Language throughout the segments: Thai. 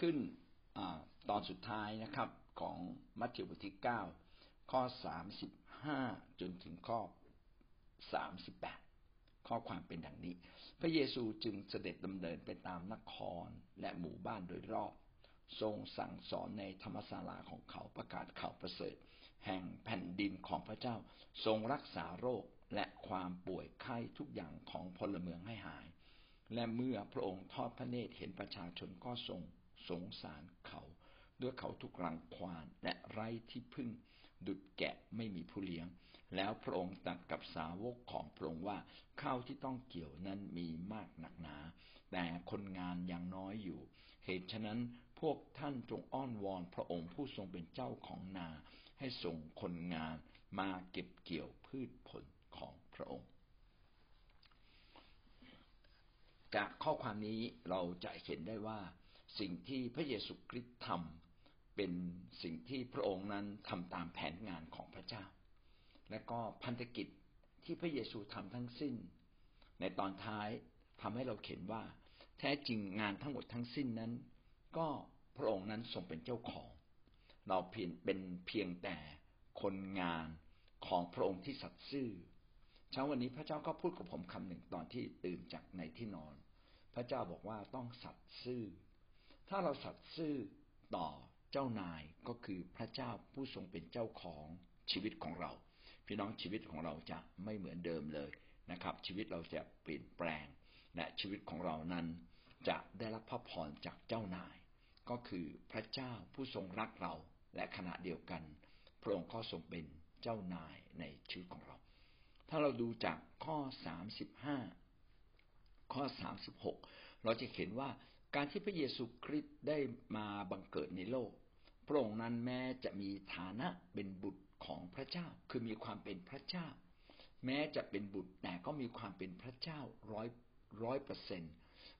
ขึ้นอตอนสุดท้ายนะครับของมัทธิวบทที่เก้าข้อสามสิบห้าจนถึงข้อสามสิบแปดข้อความเป็นดังนี้ พระเยซูจึงเสด็จดำเนินไปตามนครและหมู่บ้านโดยรอบ ทรงสั่งสอนในธรรมศาลาของเขาประกาศข่าวประเสริฐ แห่งแผ่นดินของพระเจ้า ทรงรักษาโรคและความป่วยไข้ทุกอย่างของพลเมืองให้หาย และเมื่อพระองค์ทอดพระเนตรเห็นประชาชนก็ทรง สงสารเขาด้วยเขาทุกรังควานและไร้ที่พึ่ง ดุดแกะไม่มีผู้เลี้ยง แล้วพระองค์ตรัสกับสาวกของพระองค์ว่าข้าวที่ต้องเกี่ยวนั้นมีมากหนักหนา แต่คนงานยังน้อยอยู่ เหตุฉะนั้นพวกท่านจงอ้อนวอนพระองค์ผู้ทรงเป็นเจ้าของนา ให้ส่งคนงานมาเก็บเกี่ยวพืชผลของพระองค์ จากข้อความนี้เราจะเห็นได้ว่า สิ่งที่พระเยซูคริสต์ทำเป็นสิ่งที่พระองค์นั้นทำตามแผนงานของพระเจ้า และก็พันธกิจที่พระเยซูทำทั้งสิ้น ในตอนท้ายทำให้เราเห็นว่า แท้จริงงานทั้งหมดทั้งสิ้นนั้น ก็พระองค์นั้นทรงเป็นเจ้าของ เราเพียงเป็นเพียงแต่คนงานของพระองค์ที่สัตย์ซื่อเช้าวันนี้พระเจ้าก็พูดกับผมคำหนึ่งตอนที่ตื่นจากในที่นอน พระเจ้าบอกว่าต้องสัตย์ซื่อ ถ้าเราสัตย์ซื่อต่อเจ้านายก็คือพระเจ้าผู้ทรงเป็นเจ้าของชีวิตของเรา พี่น้องชีวิตของเราจะไม่เหมือนเดิมเลยนะครับ ชีวิตเราจะเปลี่ยนแปลง และชีวิตของเรานั้นจะได้รับพระพรจากเจ้านาย ก็คือพระเจ้าผู้ทรงรักเราและขณะเดียวกัน พระองค์ก็ทรงเป็นเจ้านายในชีวิตของเรา ถ้าเราดูจากข้อสามสิบห้าข้อสามสิบหกเราจะเห็นว่า การที่พระเยซูคริสต์ได้มาบังเกิดในโลก พระองค์นั้นแม้จะมีฐานะเป็นบุตรของพระเจ้า คือมีความเป็นพระเจ้า แม้จะเป็นบุตรแต่ก็มีความเป็นพระเจ้าร้อยร้อยเปอร์เซ็น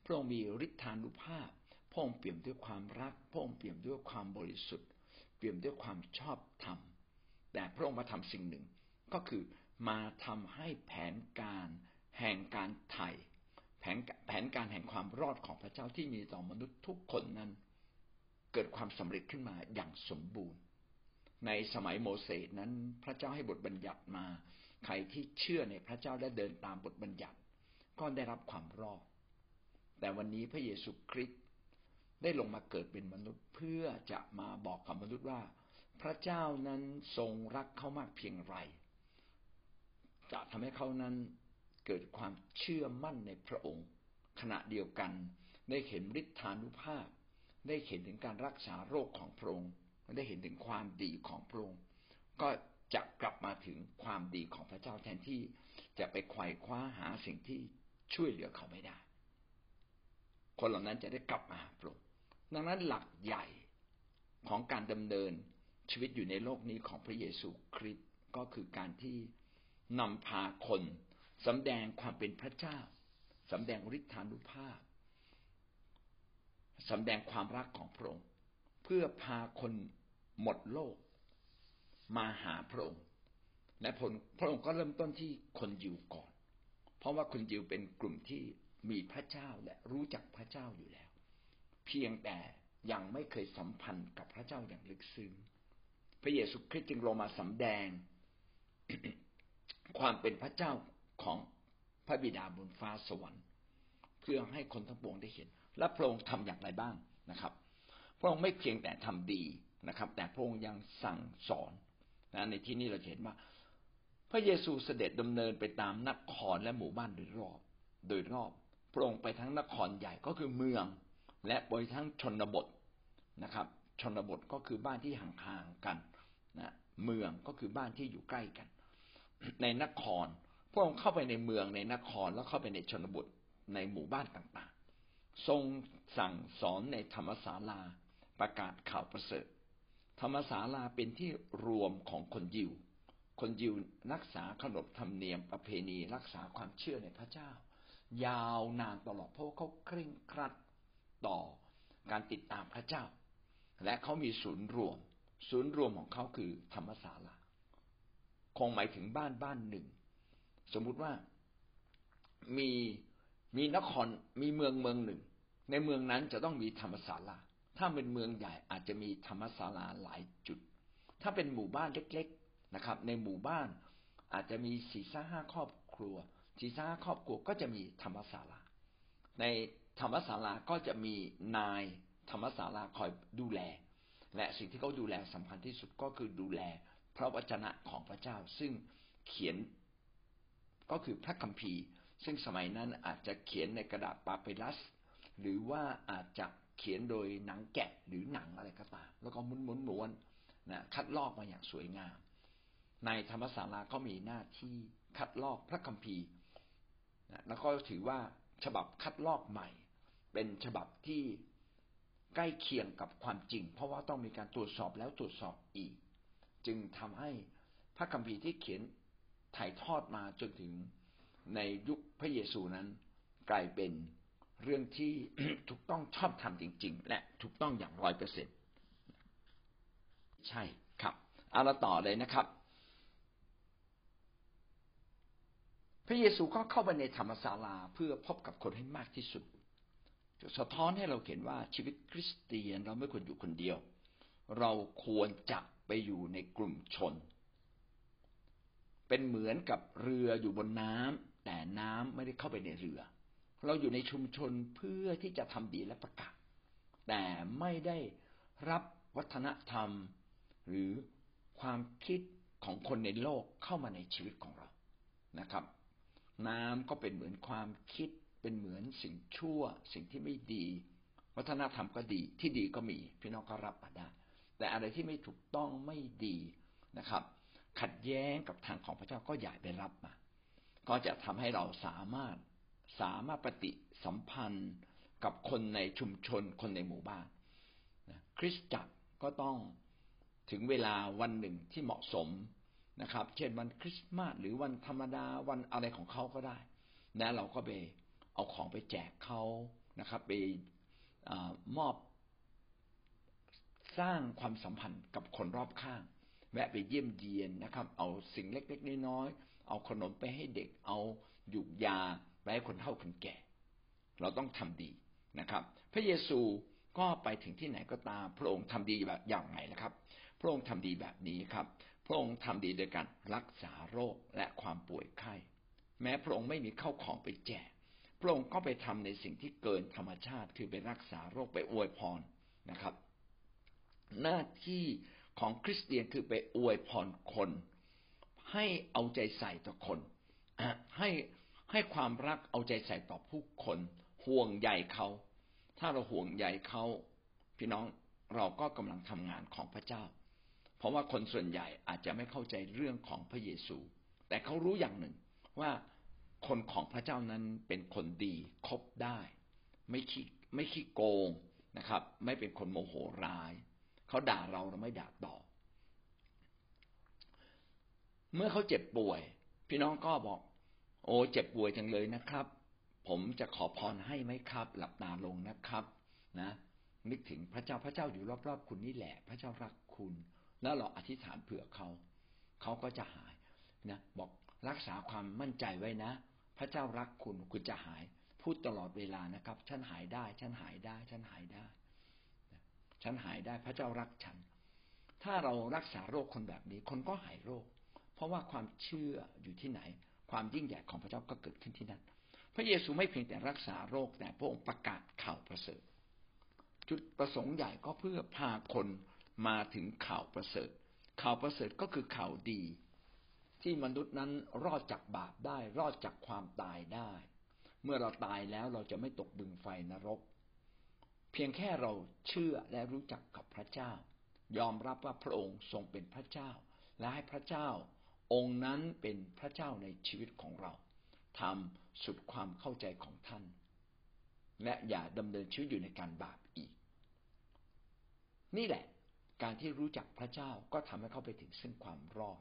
พระองค์มีฤทธานุภาพ พระองค์เปี่ยมด้วยความรัก พระองค์เปี่ยมด้วยความบริสุทธิ์ เปี่ยมด้วยความชอบธรรม แต่พระองค์มาทำสิ่งหนึ่ง ก็คือมาทำให้แผนการแห่งการไถ่ แผนแผนการแห่งความรอดของพระเจ้าที่มีต่อมนุษย์ทุกคนนั้น เกิดความสำเร็จขึ้นมาอย่างสมบูรณ์ ในสมัยโมเสสนั้น พระเจ้าให้บทบัญญัติมา ใครที่เชื่อในพระเจ้าและเดินตามบทบัญญัติ ก็ได้รับความรอด แต่วันนี้พระเยซูคริสต์ได้ลงมาเกิดเป็นมนุษย์เพื่อจะมาบอกกับมนุษย์ว่า พระเจ้านั้นทรงรักเขามากเพียงไรจะทำให้เขานั้น เกิดความเชื่อมั่นในพระองค์ ขณะเดียวกันได้เห็นฤทธานุภาพ ได้เห็นถึงการรักษาโรคของพระองค์ ได้เห็นถึงความดีของพระองค์ ก็จะกลับมาถึงความดีของพระเจ้าแทนที่จะไปไขว่คว้าหาสิ่งที่ช่วยเหลือเขาไม่ได้ คนเหล่านั้นจะได้กลับมาหาพระองค์ดังนั้นหลักใหญ่ของการดำเนินชีวิตอยู่ในโลกนี้ของพระเยซูคริสต์ก็คือการที่นำพาคน สำแดงความเป็นพระเจ้า สำแดงฤทธานุภาพ สำแดงความรักของพระองค์ เพื่อพาคนหมดโลกมาหาพระองค์ และผลพระองค์ก็เริ่มต้นที่คนยิวก่อน เพราะว่าคนยิวเป็นกลุ่มที่มีพระเจ้าและรู้จักพระเจ้าอยู่แล้ว เพียงแต่ยังไม่เคยสัมพันธ์กับพระเจ้าอย่างลึกซึ้ง พระเยซูคริสต์จึงลงมาสำแดง ความเป็นพระเจ้า ของพระบิดาบนฟ้าสวรรค์ เพื่อให้คนทั้งปวงได้เห็น และพระองค์ทำอย่างไรบ้างนะครับ พระองค์ไม่เพียงแต่ทำดีนะครับ แต่พระองค์ยังสั่งสอนนะในที่นี้เราเห็นว่า พระเยซูเสด็จดำเนินไปตามนครและหมู่บ้านโดยรอบ โดยรอบ พระองค์ไปทั้งนครใหญ่ก็คือเมือง และไปทั้งชนบทนะครับ ชนบทก็คือบ้านที่ห่างๆกันนะเมืองก็คือบ้านที่อยู่ใกล้กัน ในนคร พระองค์เข้าไปในเมืองในนครแล้วเข้าไปในชนบทในหมู่บ้านต่างๆ ทรงสั่งสอนในธรรมศาลาประกาศข่าวประเสริฐ ธรรมศาลาเป็นที่รวมของคนยิว คนยิวรักษาขนบธรรมเนียมประเพณีรักษาความเชื่อในพระเจ้า ยาวนานตลอดเพราะเขาเคร่งครัดต่อการติดตามพระเจ้า และเขามีศูนย์รวม ศูนย์รวมของเขาคือธรรมศาลา คงหมายถึงบ้านบ้านหนึ่ง สมมุติว่ามีมีนครมีเมืองเมืองหนึ่ง ในเมืองนั้นจะต้องมีธรรมศาลา ถ้าเป็นเมืองใหญ่อาจจะมีธรรมศาลาหลายจุด ถ้าเป็นหมู่บ้านเล็ก ๆนะครับ ในหมู่บ้านอาจจะมีสี่สห้าครอบครัวสี่ห้าครอบครัวก็จะมีธรรมศาลา ในธรรมศาลาก็จะมีนายธรรมศาลาคอยดูแล และสิ่งที่เขาดูแลสำคัญที่สุดก็คือดูแลพระวจนะของพระเจ้า ซึ่งเขียน ก็คือพระคัมภีร์ ซึ่งสมัยนั้นอาจจะเขียนในกระดาษปาเปรัส หรือว่าอาจจะเขียนโดยหนังแกะหรือหนังอะไรก็ตาม แล้วก็ม้วนม้วนม้วนนะคัดลอกมาอย่างสวยงาม ในธรรมศาลาก็มีหน้าที่คัดลอกพระคัมภีร์นะแล้วก็ถือว่าฉบับคัดลอกใหม่ เป็นฉบับที่ใกล้เคียงกับความจริง เพราะว่าต้องมีการตรวจสอบแล้วตรวจสอบอีก จึงทำให้พระคัมภีร์ที่เขียน ถ่ายทอดมาจนถึงในยุคพระเยซูนั้น กลายเป็นเรื่องที่ถูกต้องชอบธรรมจริง ๆ และถูกต้องอย่างร้อยเปอร์เซ็นใช่ครับเอาละต่อเลยนะครับ พระเยซูก็เข้าไปในธรรมศาลาเพื่อพบกับคนให้มากที่สุดสะท้อนให้เราเห็นว่าชีวิตคริสเตียนเราไม่ควรอยู่คนเดียว เราควรจะไปอยู่ในกลุ่มชน เป็นเหมือนกับเรืออยู่บนน้ำแต่น้ำไม่ได้เข้าไปในเรือ เราอยู่ในชุมชนเพื่อที่จะทำดีและประกาศแต่ไม่ได้รับวัฒนธรรม หรือความคิดของคนในโลกเข้ามาในชีวิตของเรานะครับ น้ำก็เป็นเหมือนความคิดเป็นเหมือนสิ่งชั่ว สิ่งที่ไม่ดี วัฒนธรรมก็ดีที่ดีก็มี พี่น้องก็รับมาได้ แต่อะไรที่ไม่ถูกต้องไม่ดีนะครับ ขัดแย้งกับทางของพระเจ้าก็อย่าไปรับมา ก็จะทำให้เราสามารถสามารถปฏิสัมพันธ์กับคนในชุมชนคนในหมู่บ้านคริสตจักรก็ต้องถึงเวลาวันหนึ่งที่เหมาะสมนะครับ เช่นวันคริสต์มาสหรือวันธรรมดาวันอะไรของเขาก็ได้นะเราก็ไปเอาของไปแจกเขานะครับไปอมอบสร้างความสัมพันธ์กับคนรอบข้าง แวะไปเยี่ยมเยียนนะครับ เอาสิ่งเล็กๆน้อยๆเอาขนมไปให้เด็กเอาหยุกยาไปให้คนเฒ่าคนแก่ เราต้องทำดีนะครับ พระเยซูก็ไปถึงที่ไหนก็ตาม พระองค์ทำดีแบบอย่างไรนะครับ พระองค์ทำดีแบบนี้ครับ พระองค์ทำดีโดยการรักษาโรคและความป่วยไข้ แม้พระองค์ไม่มีเข้าของไปแจกพระองค์ก็ไปทำในสิ่งที่เกินธรรมชาติ คือไปรักษาโรคไปอวยพรนะครับ หน้าที่ ของคริสเตียนคือไปอวยพรคน ให้เอาใจใส่ต่อคนให้ให้ความรักเอาใจใส่ต่อผู้คน ห่วงใยเขา ถ้าเราห่วงใยเขาพี่น้องเราก็กำลังทำงานของพระเจ้า เพราะว่าคนส่วนใหญ่อาจจะไม่เข้าใจเรื่องของพระเยซู แต่เขารู้อย่างหนึ่งว่าคนของพระเจ้านั้นเป็นคนดีคบได้ ไม่ขี้ไม่ขี้โกงนะครับ ไม่เป็นคนโมโหร้าย เขาด่าเราเราไม่ด่าตอบเมื่อเขาเจ็บป่วย พี่น้องก็บอก โอ้เจ็บป่วยจังเลยนะครับ ผมจะขอพรให้ไหมครับ หลับตาลงนะครับ นะ นึกถึงพระเจ้าพระเจ้าอยู่รอบๆคุณนี่แหละ พระเจ้ารักคุณ แล้วเราอธิษฐานเผื่อเขา เขาก็จะหายนะบอกรักษาความมั่นใจไว้นะ พระเจ้ารักคุณคุณจะหาย พูดตลอดเวลานะครับ ฉันหายได้ ฉันหายได้ ฉันหายได้ ฉันหายได้พระเจ้ารักฉัน ถ้าเรารักษาโรคคนแบบนี้ คนก็หายโรค เพราะว่าความเชื่ออยู่ที่ไหน ความยิ่งใหญ่ของพระเจ้าก็เกิดขึ้นที่นั่น พระเยซูไม่เพียงแต่รักษาโรคแต่พระองค์ประกาศข่าวประเสริฐ จุดประสงค์ใหญ่ก็เพื่อพาคนมาถึงข่าวประเสริฐ ข่าวประเสริฐก็คือข่าวดี ที่มนุษย์นั้นรอดจากบาปได้ รอดจากความตายได้ เมื่อเราตายแล้วเราจะไม่ตกบึงไฟนรก เพียงแค่เราเชื่อและรู้จักกับพระเจ้า ยอมรับว่าพระองค์ทรงเป็นพระเจ้า และให้พระเจ้า องค์นั้นเป็นพระเจ้าในชีวิตของเราทำสุดความเข้าใจของท่าน และอย่าดำเนินชีวิตอยู่ในการบาปอีก นี่แหละ การที่รู้จักพระเจ้าก็ทำให้เขาไปถึงซึ่งความรอด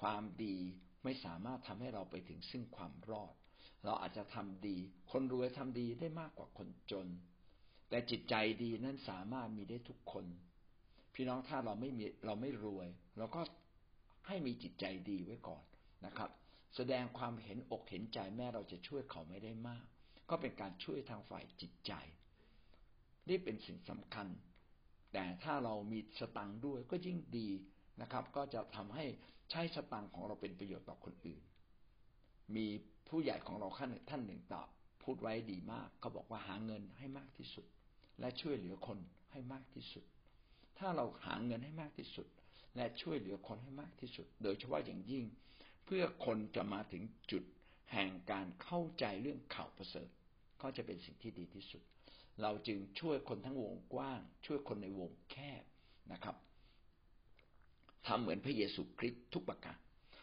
ความดีไม่สามารถทำให้เราไปถึงซึ่งความรอด เราอาจจะทำดี คนรวยทำดีได้มากกว่าคนจน แต่จิตใจดีนั้นสามารถมีได้ทุกคน พี่น้องถ้าเราไม่มีเราไม่รวยเราก็ให้มีจิตใจดีไว้ก่อนนะครับ แสดงความเห็นอกเห็นใจแม้เราจะช่วยเขาไม่ได้มาก ก็เป็นการช่วยทางฝ่ายจิตใจ นี่เป็นสิ่งสำคัญ แต่ถ้าเรามีสตังค์ด้วยก็ยิ่งดีนะครับ ก็จะทำให้ใช้สตังค์ของเราเป็นประโยชน์ต่อคนอื่น มีผู้ใหญ่ของเราท่านท่านหนึ่งตอบพูดไว้ดีมากเขาบอกว่าหาเงินให้มากที่สุด และช่วยเหลือคนให้มากที่สุด ถ้าเราหาเงินให้มากที่สุด และช่วยเหลือคนให้มากที่สุด โดยเฉพาะอย่างยิ่ง เพื่อคนจะมาถึงจุดแห่งการเข้าใจเรื่องข่าวประเสริฐ ก็จะเป็นสิ่งที่ดีที่สุด เราจึงช่วยคนทั้งวงกว้าง ช่วยคนในวงแคบนะครับทำเหมือนพระเยซูคริสต์ทุกประการ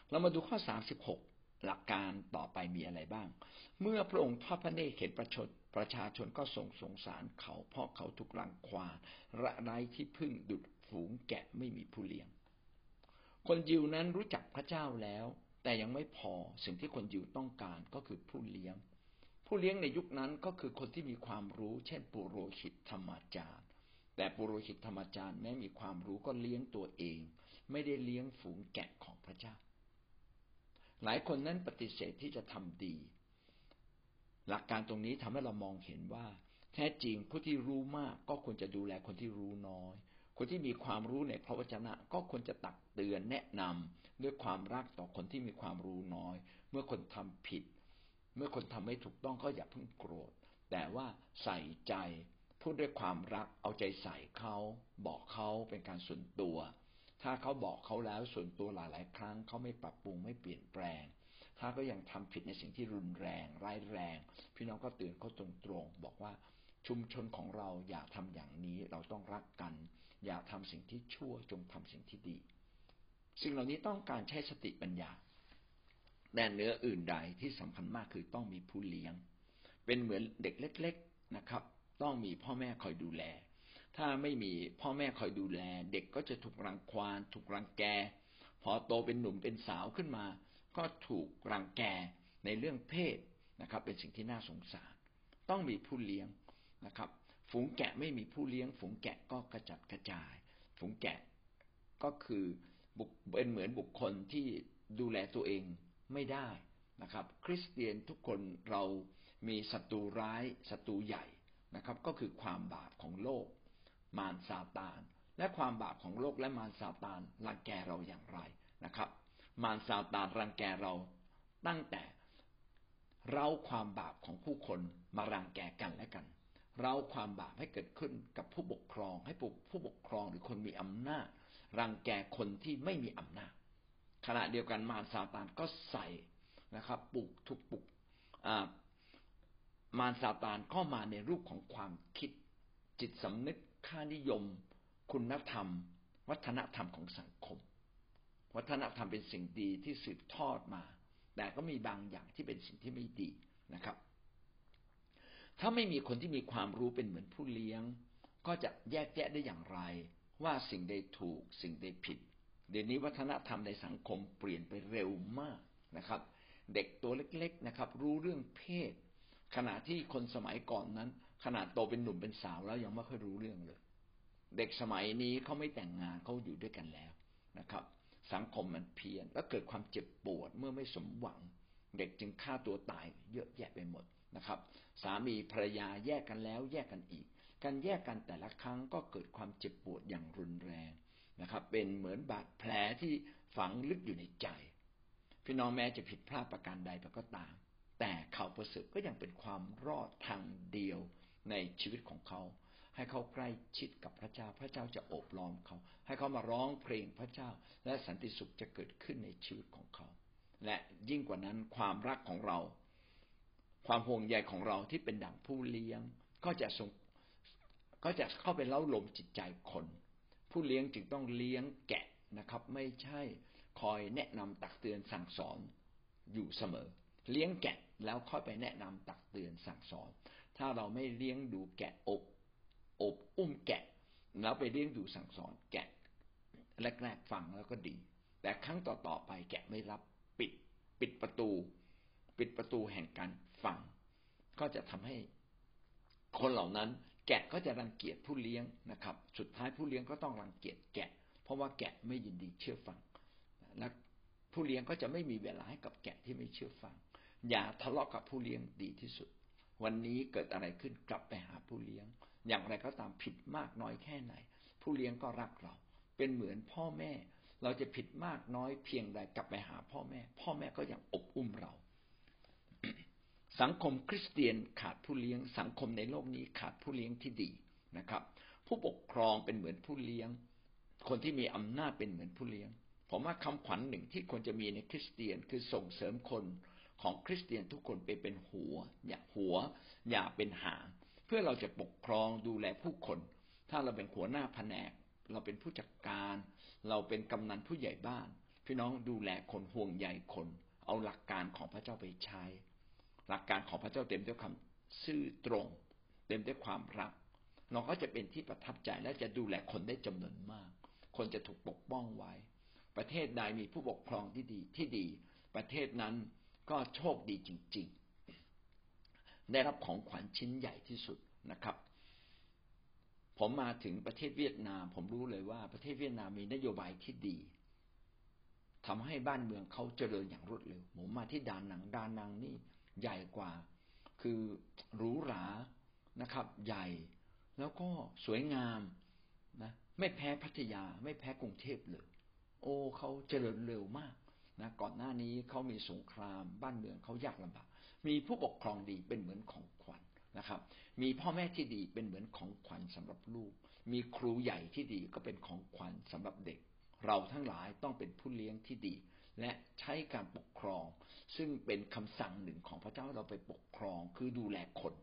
เรามาดูข้อสามสิบหก หลักการต่อไปมีอะไรบ้าง เมื่อพระองค์ทอดพระเนตรเห็นประชดประชาชนก็ทรงสงสารเขาเพราะเขาถูกรังควานระไรที่พึ่งดุดฝูงแกะไม่มีผู้เลี้ยง คนยิวนั้นรู้จักพระเจ้าแล้ว แต่ยังไม่พอสิ่งที่คนยิวต้องการก็คือผู้เลี้ยง ผู้เลี้ยงในยุคนั้นก็คือคนที่มีความรู้ เช่น ปุโรหิตธรรมจารย์ แต่ปุโรหิตธรรมจารย์แม้มีความรู้ก็เลี้ยงตัวเอง ไม่ได้เลี้ยงฝูงแกะของพระเจ้า หลายคนนั้นปฏิเสธที่จะทำดี หลักการตรงนี้ทำให้เรามองเห็นว่า แท้จริงผู้ที่รู้มาก ก็ควรจะดูแลคนที่รู้น้อย คนที่มีความรู้ในพระวจนะ ก็ควรจะตักเตือนแนะนำด้วยความรักต่อคนที่มีความรู้น้อย เมื่อคนทำผิด เมื่อคนทำไม่ถูกต้องก็อย่าเพิ่งโกรธ แต่ว่าใส่ใจพูดด้วยความรักเอาใจใส่เขา บอกเขาเป็นการส่วนตัว ถ้าเขาบอกเขาแล้วส่วนตัวหลายๆ ครั้งเขาไม่ปรับปรุงไม่เปลี่ยนแปลง ถ้าก็ยังทำผิดในสิ่งที่รุนแรง ร้ายแรง พี่น้องก็เตือนเขาตรงๆบอกว่าชุมชนของเราอย่าทำอย่างนี้เราต้องรักกัน อย่าทำสิ่งที่ชั่วจงทำสิ่งที่ดี สิ่งเหล่านี้ต้องการใช้สติปัญญาแต่เนื้ออื่นใดที่สำคัญมากคือต้องมีผู้เลี้ยง เป็นเหมือนเด็กเล็ก ๆนะครับ ต้องมีพ่อแม่คอยดูแล ถ้าไม่มีพ่อแม่คอยดูแล เด็กก็จะถูกรังควาน ถูกรังแก พอโตเป็นหนุ่มเป็นสาวขึ้นมา ก็ถูกรังแกในเรื่องเพศนะครับ เป็นสิ่งที่น่าสงสาร ต้องมีผู้เลี้ยงนะครับ ฝูงแกะไม่มีผู้เลี้ยง ฝูงแกะก็กระจัดกระจาย ฝูงแกะก็คือเป็นเหมือนบุคคลที่ดูแลตัวเองไม่ได้นะครับ คริสเตียนทุกคนเรามีศัตรูร้ายศัตรูใหญ่นะครับ ก็คือความบาปของโลก มารซาตาน และความบาปของโลกและมารซาตานรังแกเราอย่างไรนะครับ มารซาตานรังแกเราตั้งแต่เราความบาปของผู้คนมารังแกกันและกัน เราความบาปให้เกิดขึ้นกับผู้ปกครอง ให้ผู้ปกครองหรือคนมีอำนาจ รังแกคนที่ไม่มีอำนาจ ขณะเดียวกันมารซาตานก็ใส่นะครับปลุกทุกปลุกมารซาตานก็มาในรูปของความคิดจิตสำนึก ค่านิยม คุณธรรม วัฒนธรรมของสังคม วัฒนธรรมเป็นสิ่งดีที่สืบทอดมา แต่ก็มีบางอย่างที่เป็นสิ่งที่ไม่ดีนะครับ ถ้าไม่มีคนที่มีความรู้เป็นเหมือนผู้เลี้ยง ก็จะแยกแยะได้อย่างไร ว่าสิ่งใดถูกสิ่งใดผิด เดี๋ยวนี้วัฒนธรรมในสังคมเปลี่ยนไปเร็วมากนะครับ เด็กตัวเล็กๆนะครับ รู้เรื่องเพศขณะที่คนสมัยก่อนนั้น ขนาดโตเป็นหนุ่มเป็นสาวแล้วยังไม่ค่อยรู้เรื่องเลย เด็กสมัยนี้เขาไม่แต่งงานเขาอยู่ด้วยกันแล้วนะครับ สังคมมันเพี้ยน แล้วเกิดความเจ็บปวดเมื่อไม่สมหวัง เด็กจึงฆ่าตัวตายเยอะแยะไปหมดนะครับ สามีภรรยาแยกกันแล้ว แยกกันอีก การแยกกันแต่ละครั้งก็เกิดความเจ็บปวดอย่างรุนแรงนะครับ เป็นเหมือนบาดแผลที่ฝังลึกอยู่ในใจ พี่น้องแม้จะผิดพลาดประการใดก็ตาม แต่ข่าวประเสริฐก็ยังเป็นความรอดทางเดียว ในชีวิตของเขา ให้เขาใกล้ชิดกับพระเจ้า พระเจ้าจะโอบล้อมเขา ให้เขามาร้องเพลงพระเจ้า และสันติสุขจะเกิดขึ้นในชีวิตของเขา และยิ่งกว่านั้นความรักของเรา ความห่วงใยของเราที่เป็นดั่งผู้เลี้ยง ก็จะส่งก็จะเข้าไปเล้าลมจิตใจคน ผู้เลี้ยงจึงต้องเลี้ยงแกะนะครับ ไม่ใช่คอยแนะนำตักเตือนสั่งสอนอยู่เสมอ เลี้ยงแกะแล้วค่อยไปแนะนำตักเตือนสั่งสอน ถ้าเราไม่เลี้ยงดูแกะอบอบอุ้มแกะ แล้วไปเลี้ยงดูสั่งสอนแกะแรกๆฟังแล้วก็ดี แต่ครั้งต่อๆไปแกะไม่รับปิด ปิดประตู ปิดประตูแห่งการฟัง ก็จะทำให้คนเหล่านั้น แกะก็จะรังเกียจผู้เลี้ยงนะครับ สุดท้ายผู้เลี้ยงก็ต้องรังเกียจแกะ เพราะว่าแกะไม่ยินดีเชื่อฟังและผู้เลี้ยงก็จะไม่มีเวลาให้กับแกะที่ไม่เชื่อฟัง อย่าทะเลาะกับผู้เลี้ยงดีที่สุด วันนี้เกิดอะไรขึ้นกลับไปหาผู้เลี้ยง อย่างไรก็ตามผิดมากน้อยแค่ไหน ผู้เลี้ยงก็รักเรา เป็นเหมือนพ่อแม่ เราจะผิดมากน้อยเพียงใดกลับไปหาพ่อแม่ พ่อแม่ก็ยังอบอุ้มเรา สังคมคริสเตียนขาดผู้เลี้ยง สังคมในโลกนี้ขาดผู้เลี้ยงที่ดีนะครับ ผู้ปกครองเป็นเหมือนผู้เลี้ยง คนที่มีอำนาจเป็นเหมือนผู้เลี้ยง ผมว่าคำขวัญหนึ่งที่ควรจะมีในคริสเตียนคือส่งเสริมคน ของคริสเตียนทุกคนไปเป็นหัว อย่าหัว อย่าเป็นหาง เพื่อเราจะปกครองดูแลผู้คน ถ้าเราเป็นหัวหน้าแผนก เราเป็นผู้จัดการ เราเป็นกำนันผู้ใหญ่บ้าน พี่น้องดูแลคนห่วงใยคน เอาหลักการของพระเจ้าไปใช้ หลักการของพระเจ้าเต็มด้วยคำซื่อตรง เต็มด้วยความรัก เราก็จะเป็นที่ประทับใจและจะดูแลคนได้จำนวนมาก คนจะถูกปกป้องไว้ ประเทศใดมีผู้ปกครองที่ดีที่ดี ประเทศนั้น ก็โชคดีจริง ๆ ได้รับของขวัญชิ้นใหญ่ที่สุดนะครับ ผมมาถึงประเทศเวียดนาม ผมรู้เลยว่าประเทศเวียดนามมีนโยบายที่ดีทำให้บ้านเมืองเขาเจริญอย่างรวดเร็วผมมาที่ดานังดานังนี่ใหญ่กว่า คือหรูหรานะครับ ใหญ่แล้วก็สวยงามนะไม่แพ้พัทยา ไม่แพ้กรุงเทพเลย โอ้เขาเจริญเร็วมาก นะก่อนหน้านี้เขามีสงครามบ้านเมืองเขายากลำบากมีผู้ปกครองดีเป็นเหมือนของขวัญนะครับ มีพ่อแม่ที่ดีเป็นเหมือนของขวัญสำหรับลูก มีครูใหญ่ที่ดีก็เป็นของขวัญสำหรับเด็ก เราทั้งหลายต้องเป็นผู้เลี้ยงที่ดี และใช้การปกครอง ซึ่งเป็นคำสั่งหนึ่งของพระเจ้าเราไปปกครองคือดูแลคน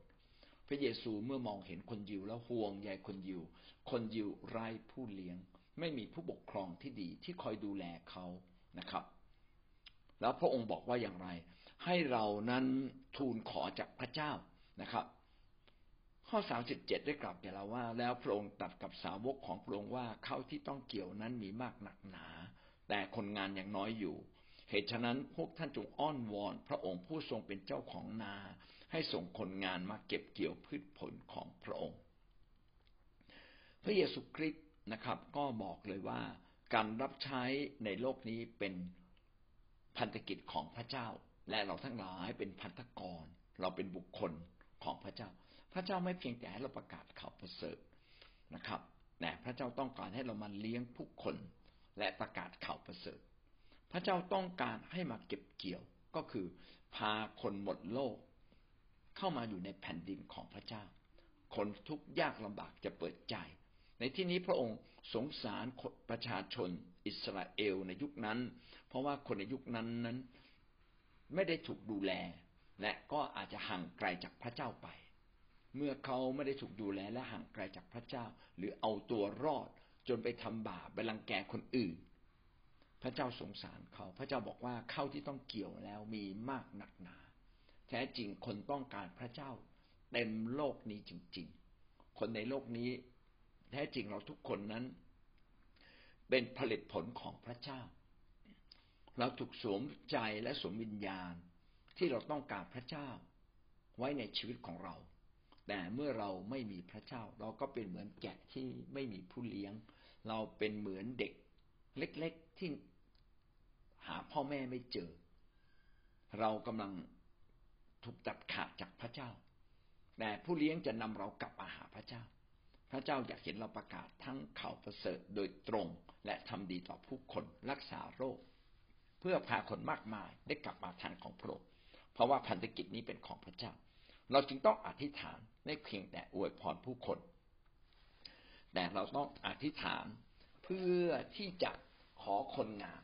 พระเยซูเมื่อมองเห็นคนยิวแล้วห่วงใยคนยิว คนยิวไร้ผู้เลี้ยง ไม่มีผู้ปกครองที่ดีที่คอยดูแลเขานะครับ แล้วพระองค์บอกว่าอย่างไร ให้เรานั้นทูลขอจากพระเจ้านะครับ ข้อสามสิบเจ็ดได้กลับแก่เราว่า แล้วพระองค์ตัดกับสาวกของพระองค์ว่าเขาที่ต้องเกี่ยวนั้นมีมากหนักหนา แต่คนงานยังน้อยอยู่ เหตุฉะนั้นพวกท่านจงอ้อนวอน พระองค์ผู้ทรงเป็นเจ้าของนา ให้ส่งคนงานมาเก็บเกี่ยวพืชผลของพระองค์ พระเยซูคริสต์นะครับ ก็บอกเลยว่าการรับใช้ในโลกนี้เป็น พันธกิจของพระเจ้า และเราทั้งหลายเป็นพันธกร เราเป็นบุคคลของพระเจ้า พระเจ้าไม่เพียงแต่ให้เราประกาศข่าวประเสริฐนะครับแต่พระเจ้าต้องการให้เรามาเลี้ยงผู้คน และประกาศข่าวประเสริฐ พระเจ้าต้องการให้มาเก็บเกี่ยวก็คือ พาคนหมดโลก เข้ามาอยู่ในแผ่นดินของพระเจ้า คนทุกยากลำบากจะเปิดใจ ในที่นี้พระองค์สงสารประชาชนอิสราเอลในยุคนั้น เพราะว่าคนในยุคนั้นนั้น ไม่ได้ถูกดูแล และก็อาจจะห่างไกลจากพระเจ้าไป เมื่อเขาไม่ได้ถูกดูแลและห่างไกลจากพระเจ้า หรือเอาตัวรอดจนไปทำบาปไปรังแกคนอื่น พระเจ้าสงสารเขา พระเจ้าบอกว่าเข้าที่ต้องเกี่ยวแล้วมีมากหนักหนา แท้จริงคนต้องการพระเจ้าเต็มโลกนี้จริง ๆ คนในโลกนี้ แท้จริงเราทุกคนนั้น เป็นผลิตผลของพระเจ้า เราถูกสวมใจและสวมวิญญาณที่เราต้องการพระเจ้าไว้ในชีวิตของเรา แต่เมื่อเราไม่มีพระเจ้า เราก็เป็นเหมือนแกะที่ไม่มีผู้เลี้ยง เราเป็นเหมือนเด็กเล็ก ๆที่หาพ่อแม่ไม่เจอ เรากำลังถูกตัดขาดจากพระเจ้า แต่ผู้เลี้ยงจะนำเรากลับมาหาพระเจ้า พระเจ้าอยากเห็นเราประกาศทั้งข่าวประเสริฐโดยตรง และทำดีต่อผู้คนรักษาโรค เพื่อพาคนมากมายได้กลับมาทางของพระองค์เพราะว่าพันธกิจนี้เป็นของพระเจ้า เราจึงต้องอธิษฐานไม่เพียงแต่อวยพรผู้คน แต่เราต้องอธิษฐานเพื่อที่จะขอคนงาน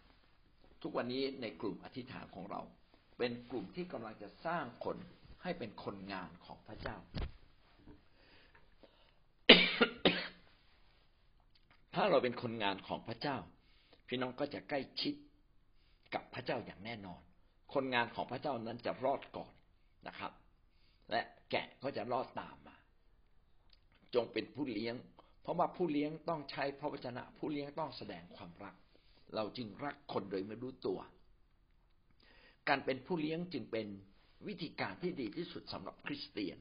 ทุกวันนี้ในกลุ่มอธิษฐานของเรา เป็นกลุ่มที่กำลังจะสร้างคนให้เป็นคนงานของพระเจ้า ถ้าเราเป็นคนงานของพระเจ้า พี่น้องก็จะใกล้ชิดกับพระเจ้าอย่างแน่นอน คนงานของพระเจ้านั้นจะรอดก่อนนะครับ และแกะก็จะรอดตามมา จงเป็นผู้เลี้ยง เพราะว่าผู้เลี้ยงต้องใช้พระวจนะ ผู้เลี้ยงต้องแสดงความรัก เราจึงรักคนโดยไม่รู้ตัว การเป็นผู้เลี้ยงจึงเป็นวิธีการที่ดีที่สุดสำหรับคริสเตียน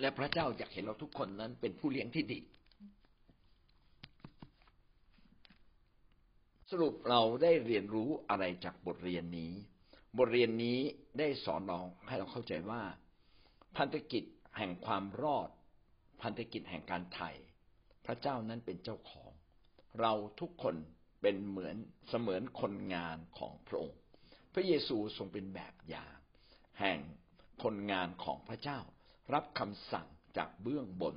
และพระเจ้าอยากเห็นเราทุกคนนั้นเป็นผู้เลี้ยงที่ดี สรุปเราได้เรียนรู้อะไรจากบทเรียนนี้ บทเรียนนี้ได้สอนเราให้เราเข้าใจว่า พันธกิจแห่งความรอด พันธกิจแห่งการไถ่พระเจ้านั้นเป็นเจ้าของ เราทุกคนเป็นเหมือนเสมือนคนงานของพระองค์ พระเยซูทรงเป็นแบบอย่างแห่งคนงานของพระเจ้า รับคำสั่งจากเบื้องบน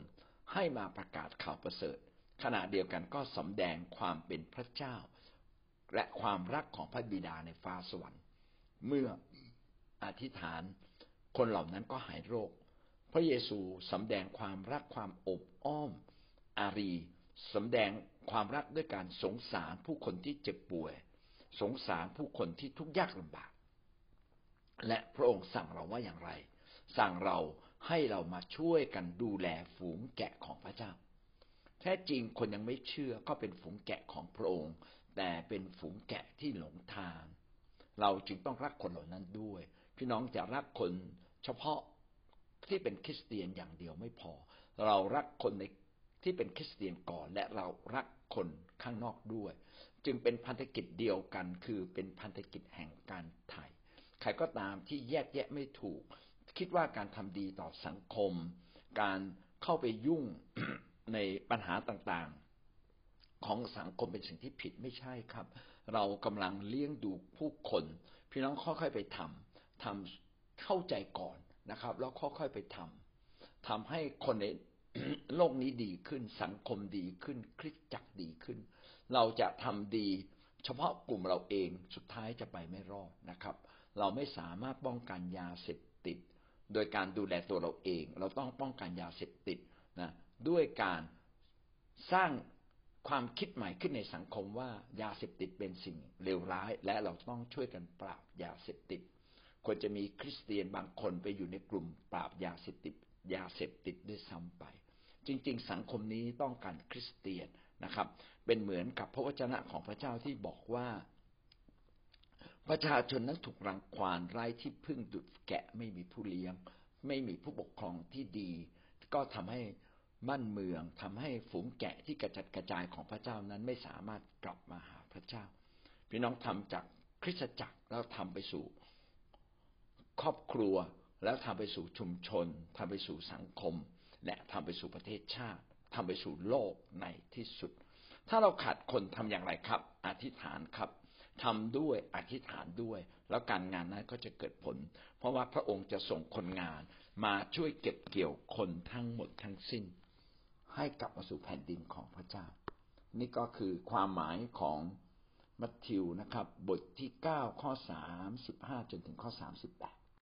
ให้มาประกาศข่าวประเสริฐ ขณะเดียวกันก็สำแดงความเป็นพระเจ้า และความรักของพระบิดาในฟ้าสวรรค์ เมื่ออธิษฐานคนเหล่านั้นก็หายโรค พระเยซูสำแดงความรักความอบอ้อม อารีสำแดงความรักด้วยการสงสารผู้คนที่เจ็บป่วย สงสารผู้คนที่ทุกข์ยากลำบาก และพระองค์สั่งเราว่าอย่างไร สั่งเราให้เรามาช่วยกันดูแลฝูงแกะของพระเจ้า แท้จริงคนยังไม่เชื่อก็เป็นฝูงแกะของพระองค์ แต่เป็นฝูงแกะที่หลงทาง เราจึงต้องรักคนเหล่านั้นด้วย พี่น้องจะรักคนเฉพาะที่เป็นคริสเตียนอย่างเดียวไม่พอ เรารักคนในที่เป็นคริสเตียนก่อนและเรารักคนข้างนอกด้วย จึงเป็นพันธกิจเดียวกัน คือเป็นพันธกิจแห่งการไถ่ใครก็ตามที่แยกแยะไม่ถูก คิดว่าการทำดีต่อสังคม การเข้าไปยุ่งในปัญหาต่างๆ ของสังคมเป็นสิ่งที่ผิดไม่ใช่ครับ เรากำลังเลี้ยงดูผู้คน พี่น้องค่อยๆไปทำทำเข้าใจก่อนนะครับ แล้วค่อยๆไปทำทำให้คนในโลกนี้ดีขึ้นสังคมดีขึ้นคริสจักรดีขึ้น เราจะทำดี เฉพาะกลุ่มเราเองสุดท้ายจะไปไม่รอดนะครับ เราไม่สามารถป้องกันยาเสพติด โดยการดูแลตัวเราเอง เราต้องป้องกันยาเสพติดนะด้วยการสร้าง ความคิดใหม่ขึ้นในสังคมว่ายาเสพติดเป็นสิ่งเลวร้าย และเราต้องช่วยกันปราบยาเสพติดควรจะมีคริสเตียนบางคนไปอยู่ในกลุ่มปราบยาเสพติดยาเสพติดด้วยซ้ำไป จริง ๆ สังคมนี้ต้องการคริสเตียนนะครับ เป็นเหมือนกับพระวจนะของพระเจ้าที่บอกว่า ประชาชนนั้นถูกรังควานไร้ที่พึ่งดุดแกะไม่มีผู้เลี้ยง ไม่มีผู้ปกครองที่ดี ก็ทำให้ บ้านเมืองทำให้ฝูงแกะที่กระจัดกระจายของพระเจ้านั้นไม่สามารถกลับมาหาพระเจ้า พี่น้องทำจากคริสตจักรแล้วทำไปสู่ครอบครัวแล้วทำไปสู่ชุมชนทำไปสู่สังคม และทำไปสู่ประเทศชาติทำไปสู่โลกในที่สุด ถ้าเราขาดคนทำอย่างไรครับ อธิษฐานครับทำด้วยอธิษฐานด้วย แล้วการงานนั้นก็จะเกิดผล เพราะว่าพระองค์จะส่งคนงานมาช่วยเก็บเกี่ยวคนทั้งหมดทั้งสิ้น ให้กลับมาสู่แผ่นดินของพระเจ้า นี่ก็คือความหมายของมัทธิวนะครับ บทที่เก้าข้อสามสิบห้าจนถึงข้อสามสิบแปด